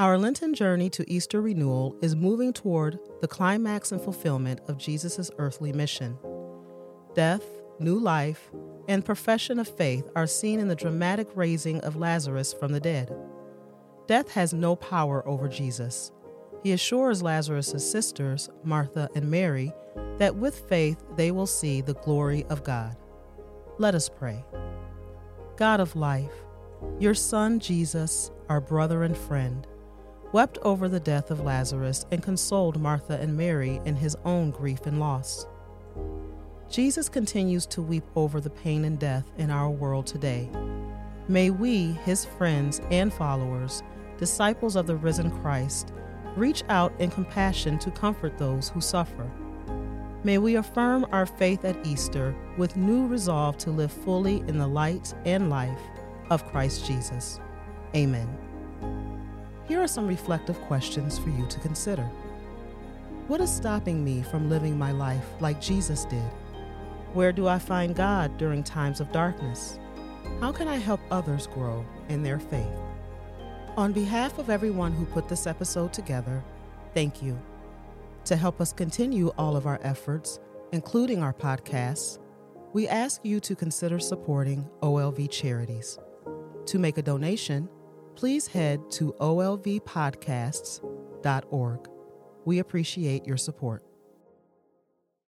Our Lenten journey to Easter renewal is moving toward the climax and fulfillment of Jesus' earthly mission. Death, new life, and profession of faith are seen in the dramatic raising of Lazarus from the dead. Death has no power over Jesus. He assures Lazarus' sisters, Martha and Mary, that with faith they will see the glory of God. Let us pray. God of life, your Son Jesus, our brother and friend, wept over the death of Lazarus and consoled Martha and Mary in his own grief and loss. Jesus continues to weep over the pain and death in our world today. May we, his friends and followers, disciples of the risen Christ, reach out in compassion to comfort those who suffer. May we affirm our faith at Easter with new resolve to live fully in the light and life of Christ Jesus. Amen. Here are some reflective questions for you to consider. What is stopping me from living my life like Jesus did? Where do I find God during times of darkness? How can I help others grow in their faith? On behalf of everyone who put this episode together, thank you. To help us continue all of our efforts, including our podcasts, we ask you to consider supporting OLV charities. To make a donation, please head to olvpodcasts.org. We appreciate your support.